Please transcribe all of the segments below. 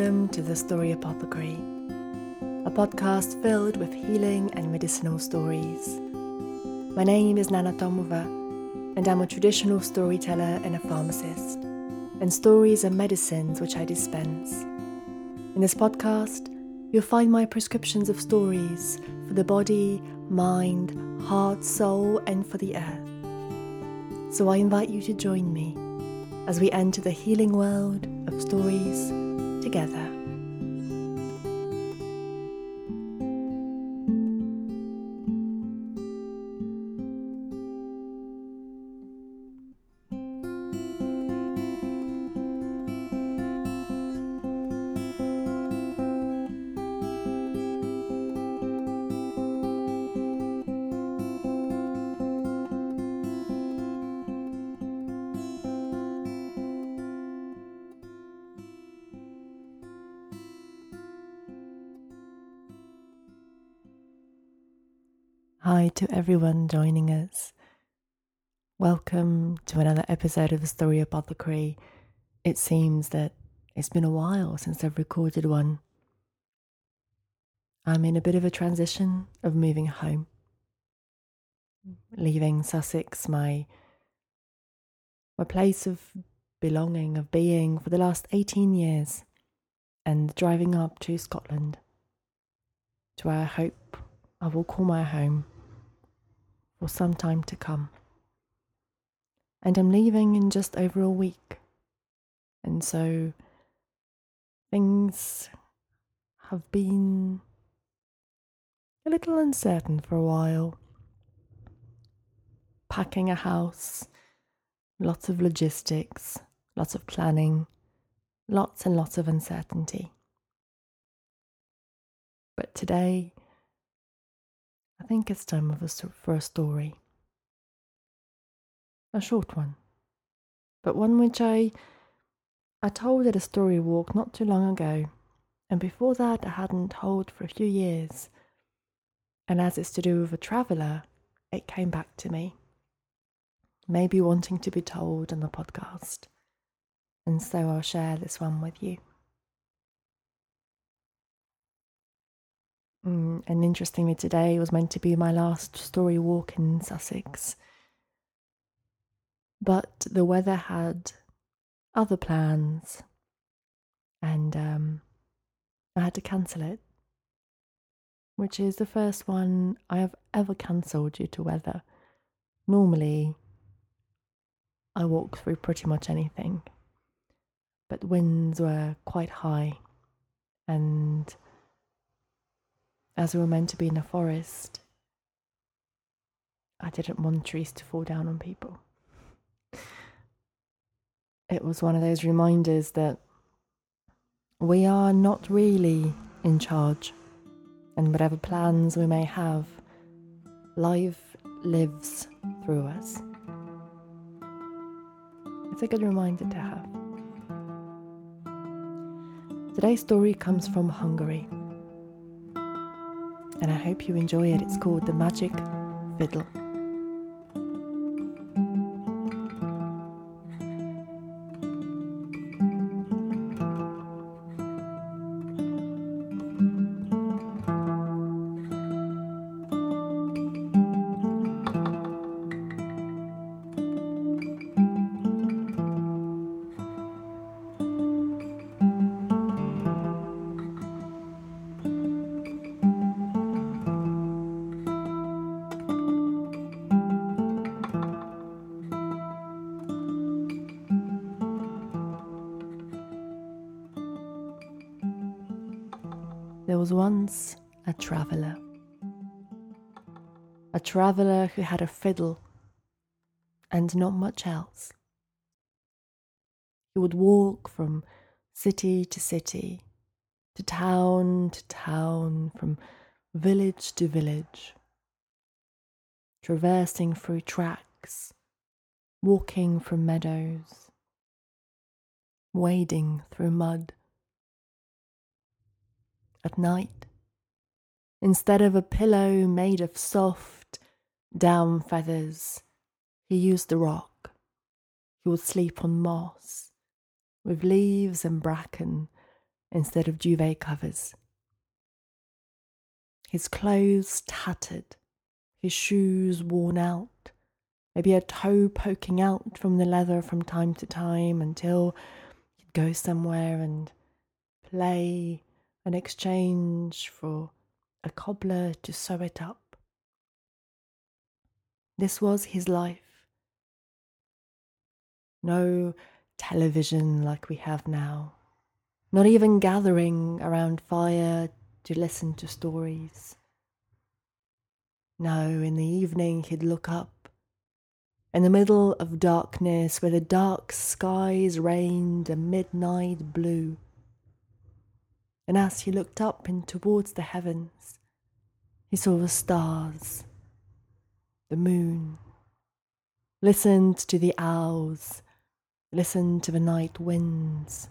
Welcome to the Story Apothecary, a podcast filled with healing and medicinal stories. My name is Nana Tomova, and I'm a traditional storyteller and a pharmacist, and stories are medicines which I dispense. In this podcast, you'll find my prescriptions of stories for the body, mind, heart, soul, and for the earth. So I invite you to join me as we enter the healing world of stories together. Hi to everyone joining us. Welcome to another episode of the Story Apothecary. It seems that it's been a while since I've recorded one. I'm in a bit of a transition of moving home, leaving Sussex, my my place of belonging, of being for the last 18 years, and driving up to Scotland, to where I hope I will call my home for some time to come. And I'm leaving in just over a week. And so things have been a little uncertain for a while. Packing a house, lots of logistics, lots of planning, lots and lots of uncertainty. But today, I think it's time a, for a story. A short one, but one which I I told at a story walk not too long ago, and before that I hadn't told for a few years. And as it's to do with a traveller, it came back to me. Maybe wanting to be told on the podcast. And so I'll share this one with you. Mm, and interestingly, today was meant to be my last story walk in Sussex. But the weather had other plans, and um, I had to cancel it, which is the first one I have ever cancelled due to weather. Normally, I walk through pretty much anything, but winds were quite high, and as we were meant to be in a forest, I didn't want trees to fall down on people. It was one of those reminders that we are not really in charge, and whatever plans we may have, life lives through us. It's a good reminder to have. Today's story comes from Hungary and I hope you enjoy it. It's called The Magic Fiddle. Was once a traveller. A traveller who had a fiddle and not much else. He would walk from city to city, to town to town, from village to village, traversing through tracks, walking from meadows, wading through mud at night. Instead of a pillow made of soft, down feathers, he used a rock. He would sleep on moss, with leaves and bracken instead of duvet covers. His clothes tattered, his shoes worn out, maybe a toe poking out from the leather from time to time until he'd go somewhere and play an exchange for a cobbler to sew it up. This was his life. No television like we have now, not even gathering around fire to listen to stories. No, in the evening he'd look up. In the middle of darkness, where the dark skies reigned a midnight blue. And as he looked up and towards the heavens, he saw the stars, the moon, listened to the owls, listened to the night winds,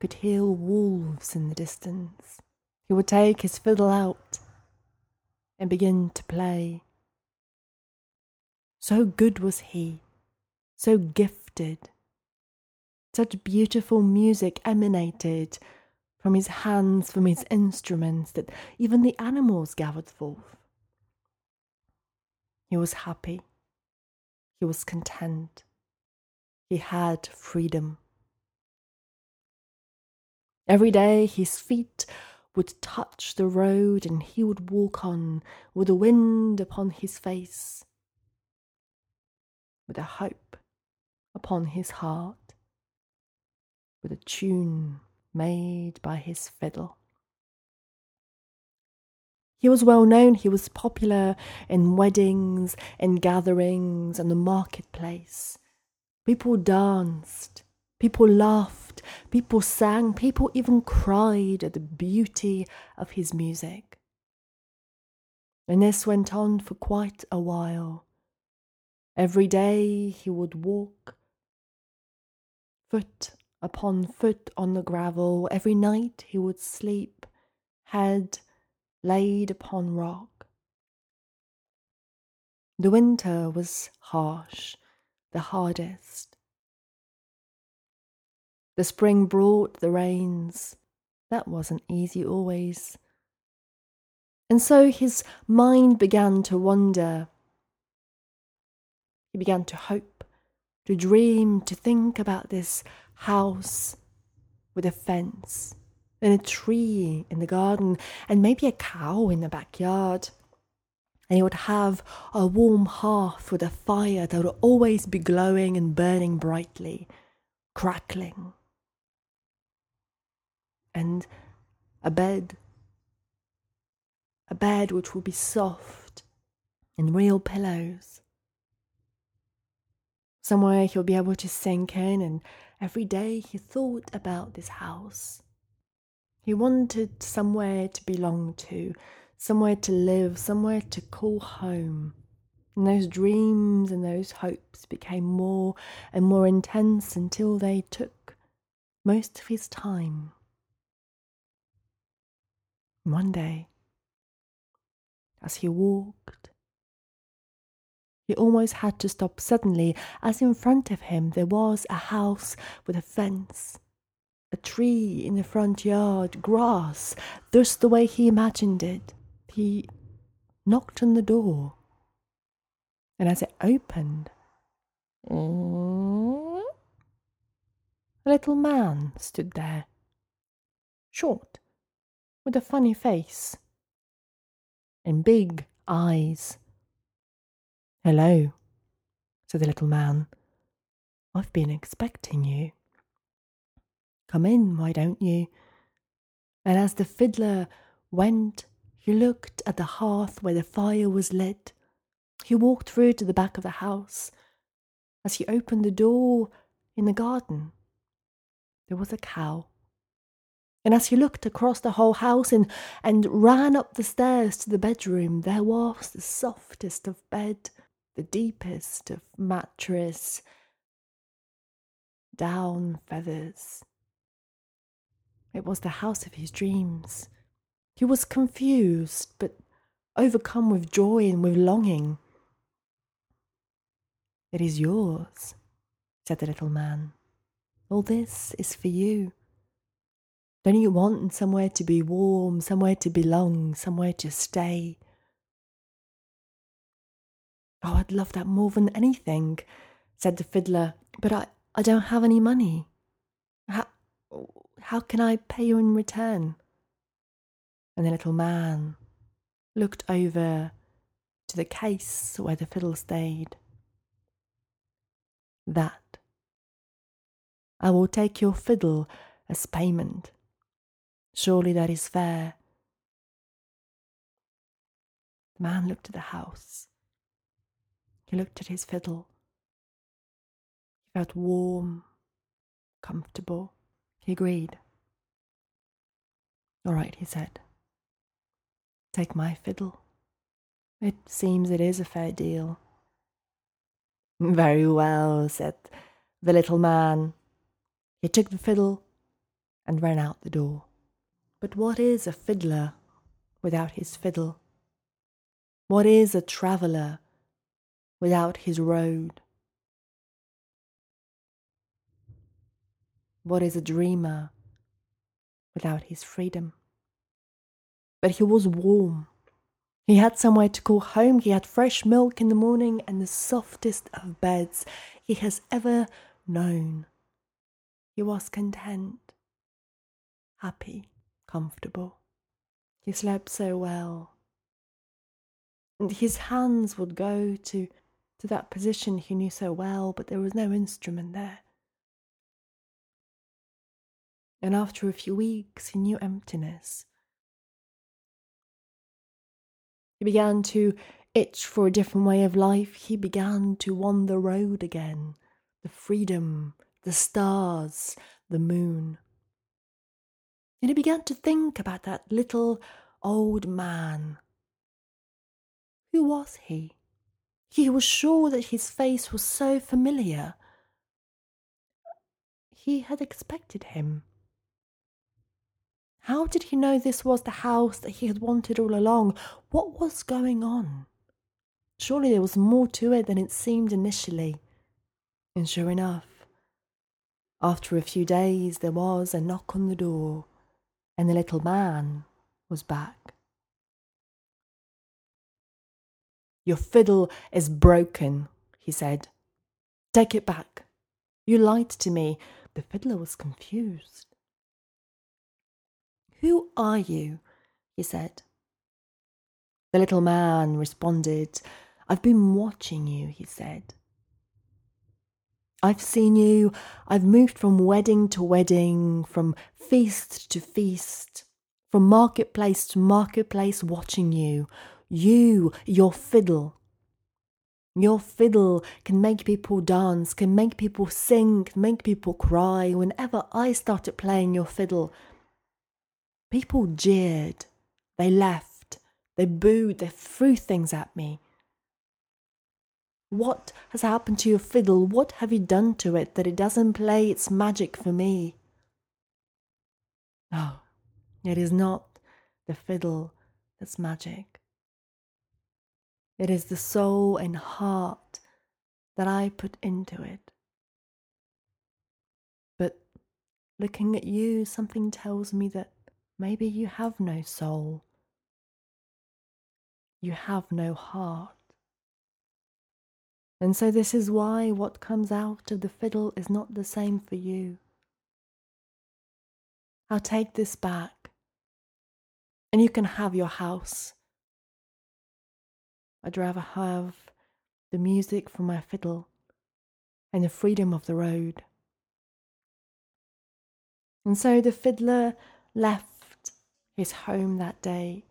could hear wolves in the distance. He would take his fiddle out and begin to play. So good was he, so gifted. Such beautiful music emanated from his hands, from his instruments, that even the animals gathered forth. He was happy. He was content. He had freedom. Every day his feet would touch the road and he would walk on with the wind upon his face, with a hope upon his heart, with a tune made by his fiddle. He was well known, he was popular in weddings, in gatherings, and the marketplace. People danced, people laughed People sang, people even cried at the beauty of his music. And this went on for quite a while. Every day he would walk, foot upon foot on the gravel. Every night he would sleep, head laid upon rock. The winter was harsh, the hardest. The spring brought the rains. That wasn't easy always. And so his mind began to wander. He began to hope, to dream, to think about this house with a fence and a tree in the garden and maybe a cow in the backyard. And he would have a warm hearth with a fire that would always be glowing and burning brightly, crackling and a bed. A bed which will be soft and real pillows. Somewhere he'll be able to sink in, and every day he thought about this house. He wanted somewhere to belong to, somewhere to live, somewhere to call home. And those dreams and those hopes became more and more intense until they took most of his time. One day, as he walked, he almost had to stop suddenly, as in front of him there was a house with a fence, a tree in the front yard, grass, just the way he imagined it. He knocked on the door, and as it opened, a little man stood there, short with a funny face and big eyes. Hello, said the little man. I've been expecting you. Come in, why don't you? And as the fiddler went, he looked at the hearth where the fire was lit. He walked through to the back of the house. As he opened the door in the garden, there was a cow and as he looked across the whole house and, and ran up the stairs to the bedroom, there was the softest of bed, the deepest of mattress, down feathers. It was the house of his dreams. He was confused, but overcome with joy and with longing. It is yours, said the little man. All this is for you. Don't you want somewhere to be warm, somewhere to belong, somewhere to stay? Oh, I'd love that more than anything, said the fiddler, but I, I don't have any money. How, how can I pay you in return? And the little man looked over to the case where the fiddle stayed. That. I will take your fiddle as payment. Surely that is fair. The man looked at the house. He looked at his fiddle. He felt warm, comfortable. He agreed. All right, he said. Take my fiddle. It seems it is a fair deal. Very well, said the little man. He took the fiddle and ran out the door. But what is a fiddler without his fiddle? What is a traveller without his road? What is a dreamer without his freedom? But he was warm. He had somewhere to call home. He had fresh milk in the morning and the softest of beds he has ever known. He was content, happy, comfortable. He slept so well. And his hands would go to, to that position he knew so well, but there was no instrument there. And after a few weeks, he knew emptiness. He began to itch for a different way of life. He began to want the road again, the freedom, the stars, the moon. And he began to think about that little old man. Who was he? He was sure that his face was so familiar. He had expected him. How did he know this was the house that he had wanted all along? What was going on? Surely there was more to it than it seemed initially. And sure enough, after a few days there was a knock on the door, and the little man was back. Your fiddle is broken, he said. Take it back. You lied to me. The fiddler was confused. Who are you? he said. The little man responded, I've been watching you, he said. I've seen you. I've moved from wedding to wedding, from feast to feast, from marketplace to marketplace, watching you. You, your fiddle. Your fiddle can make people dance, can make people sing, can make people cry. Whenever I started playing your fiddle, People jeered, they left, they booed, they threw things at me. What has happened to your fiddle? What have you done to it that it doesn't play its magic for me? Oh, it is not the fiddle that's magic. It is the soul and heart that I put into it. But looking at you, something tells me that Maybe you have no soul. You have no heart. And so, this is why what comes out of the fiddle is not the same for you. I'll take this back, and you can have your house. I'd rather have the music from my fiddle and the freedom of the road. And so the fiddler left his home that day,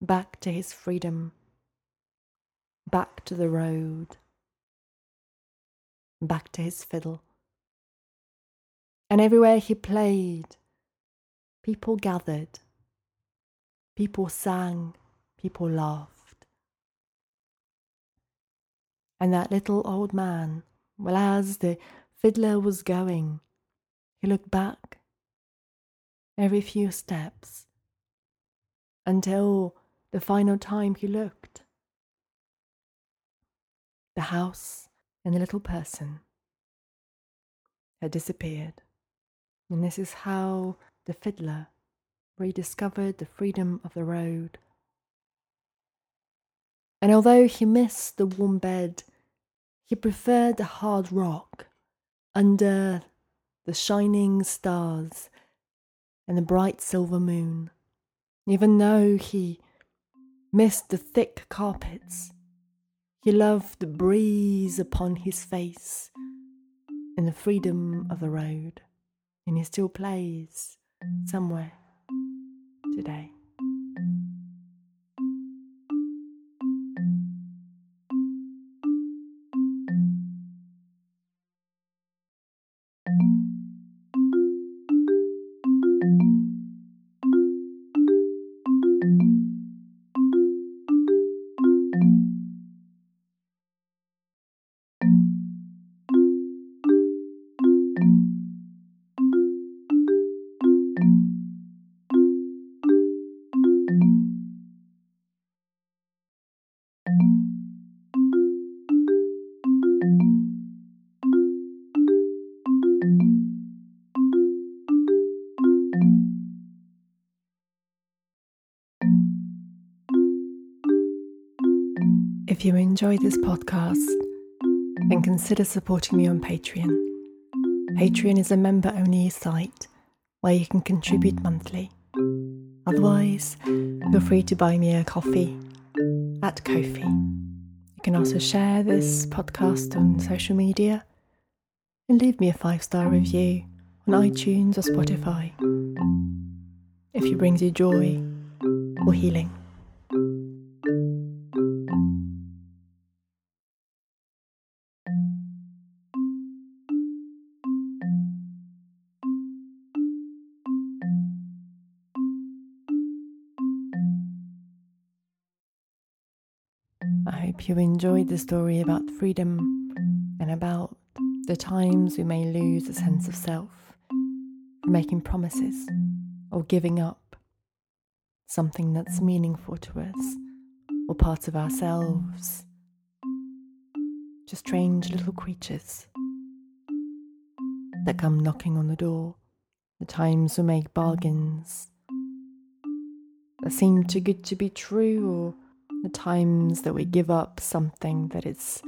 back to his freedom, back to the road, back to his fiddle. And everywhere he played, people gathered, people sang, people laughed. And that little old man, well, as the fiddler was going, he looked back every few steps until the final time he looked. The house and the little person had disappeared. And this is how the fiddler rediscovered the freedom of the road. And although he missed the warm bed, he preferred the hard rock under the shining stars and the bright silver moon, even though he missed the thick carpets. He loved the breeze upon his face and the freedom of the road, and he still plays somewhere today. If you enjoy this podcast, then consider supporting me on Patreon. Patreon is a member only site where you can contribute monthly. Otherwise, feel free to buy me a coffee at Ko-fi. You can also share this podcast on social media and leave me a five star review on iTunes or Spotify if it brings you joy or healing. Hope you enjoyed the story about freedom and about the times we may lose a sense of self, making promises or giving up something that's meaningful to us or part of ourselves. Just strange little creatures that come knocking on the door, the times we make bargains that seem too good to be true or the times that we give up something that is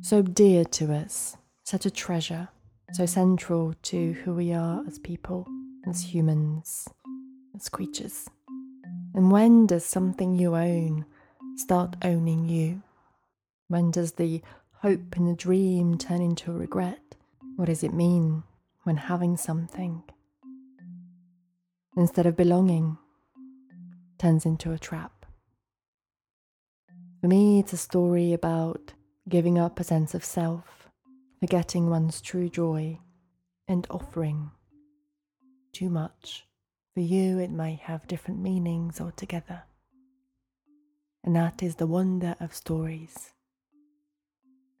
so dear to us, such a treasure, so central to who we are as people, as humans, as creatures. And when does something you own start owning you? When does the hope and the dream turn into a regret? What does it mean when having something, instead of belonging, turns into a trap? For me, it's a story about giving up a sense of self, forgetting one's true joy, and offering too much. For you, it may have different meanings altogether. And that is the wonder of stories.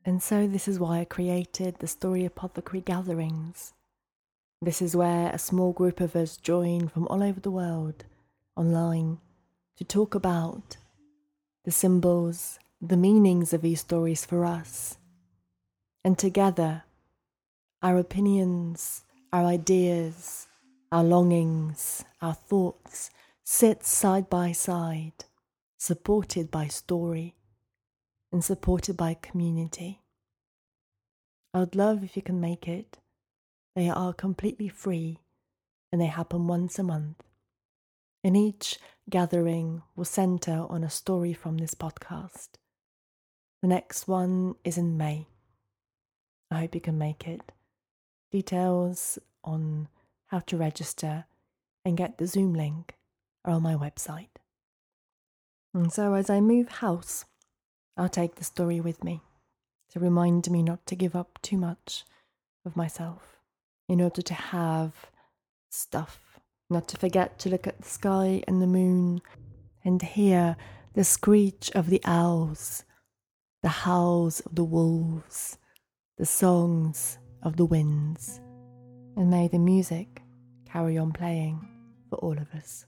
And so, this is why I created the Story Apothecary gatherings. This is where a small group of us join from all over the world online to talk about the symbols, the meanings of these stories for us. And together, our opinions, our ideas, our longings, our thoughts sit side by side, supported by story and supported by community. I would love if you can make it. They are completely free and they happen once a month. And each gathering will center on a story from this podcast. The next one is in May. I hope you can make it. Details on how to register and get the Zoom link are on my website. And so, as I move house, I'll take the story with me to remind me not to give up too much of myself in order to have stuff not to forget to look at the sky and the moon and hear the screech of the owls, the howls of the wolves, the songs of the winds, and may the music carry on playing for all of us.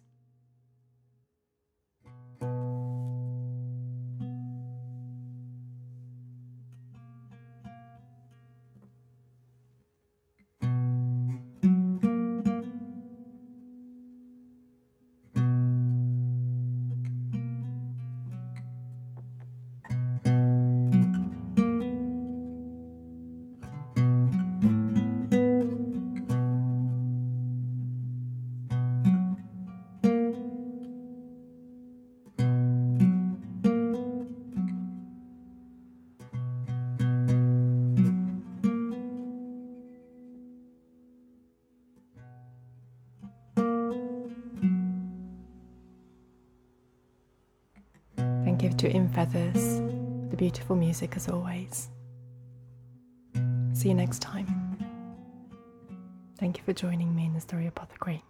To In Feathers, the beautiful music as always. See you next time. Thank you for joining me in the Story Apothecary.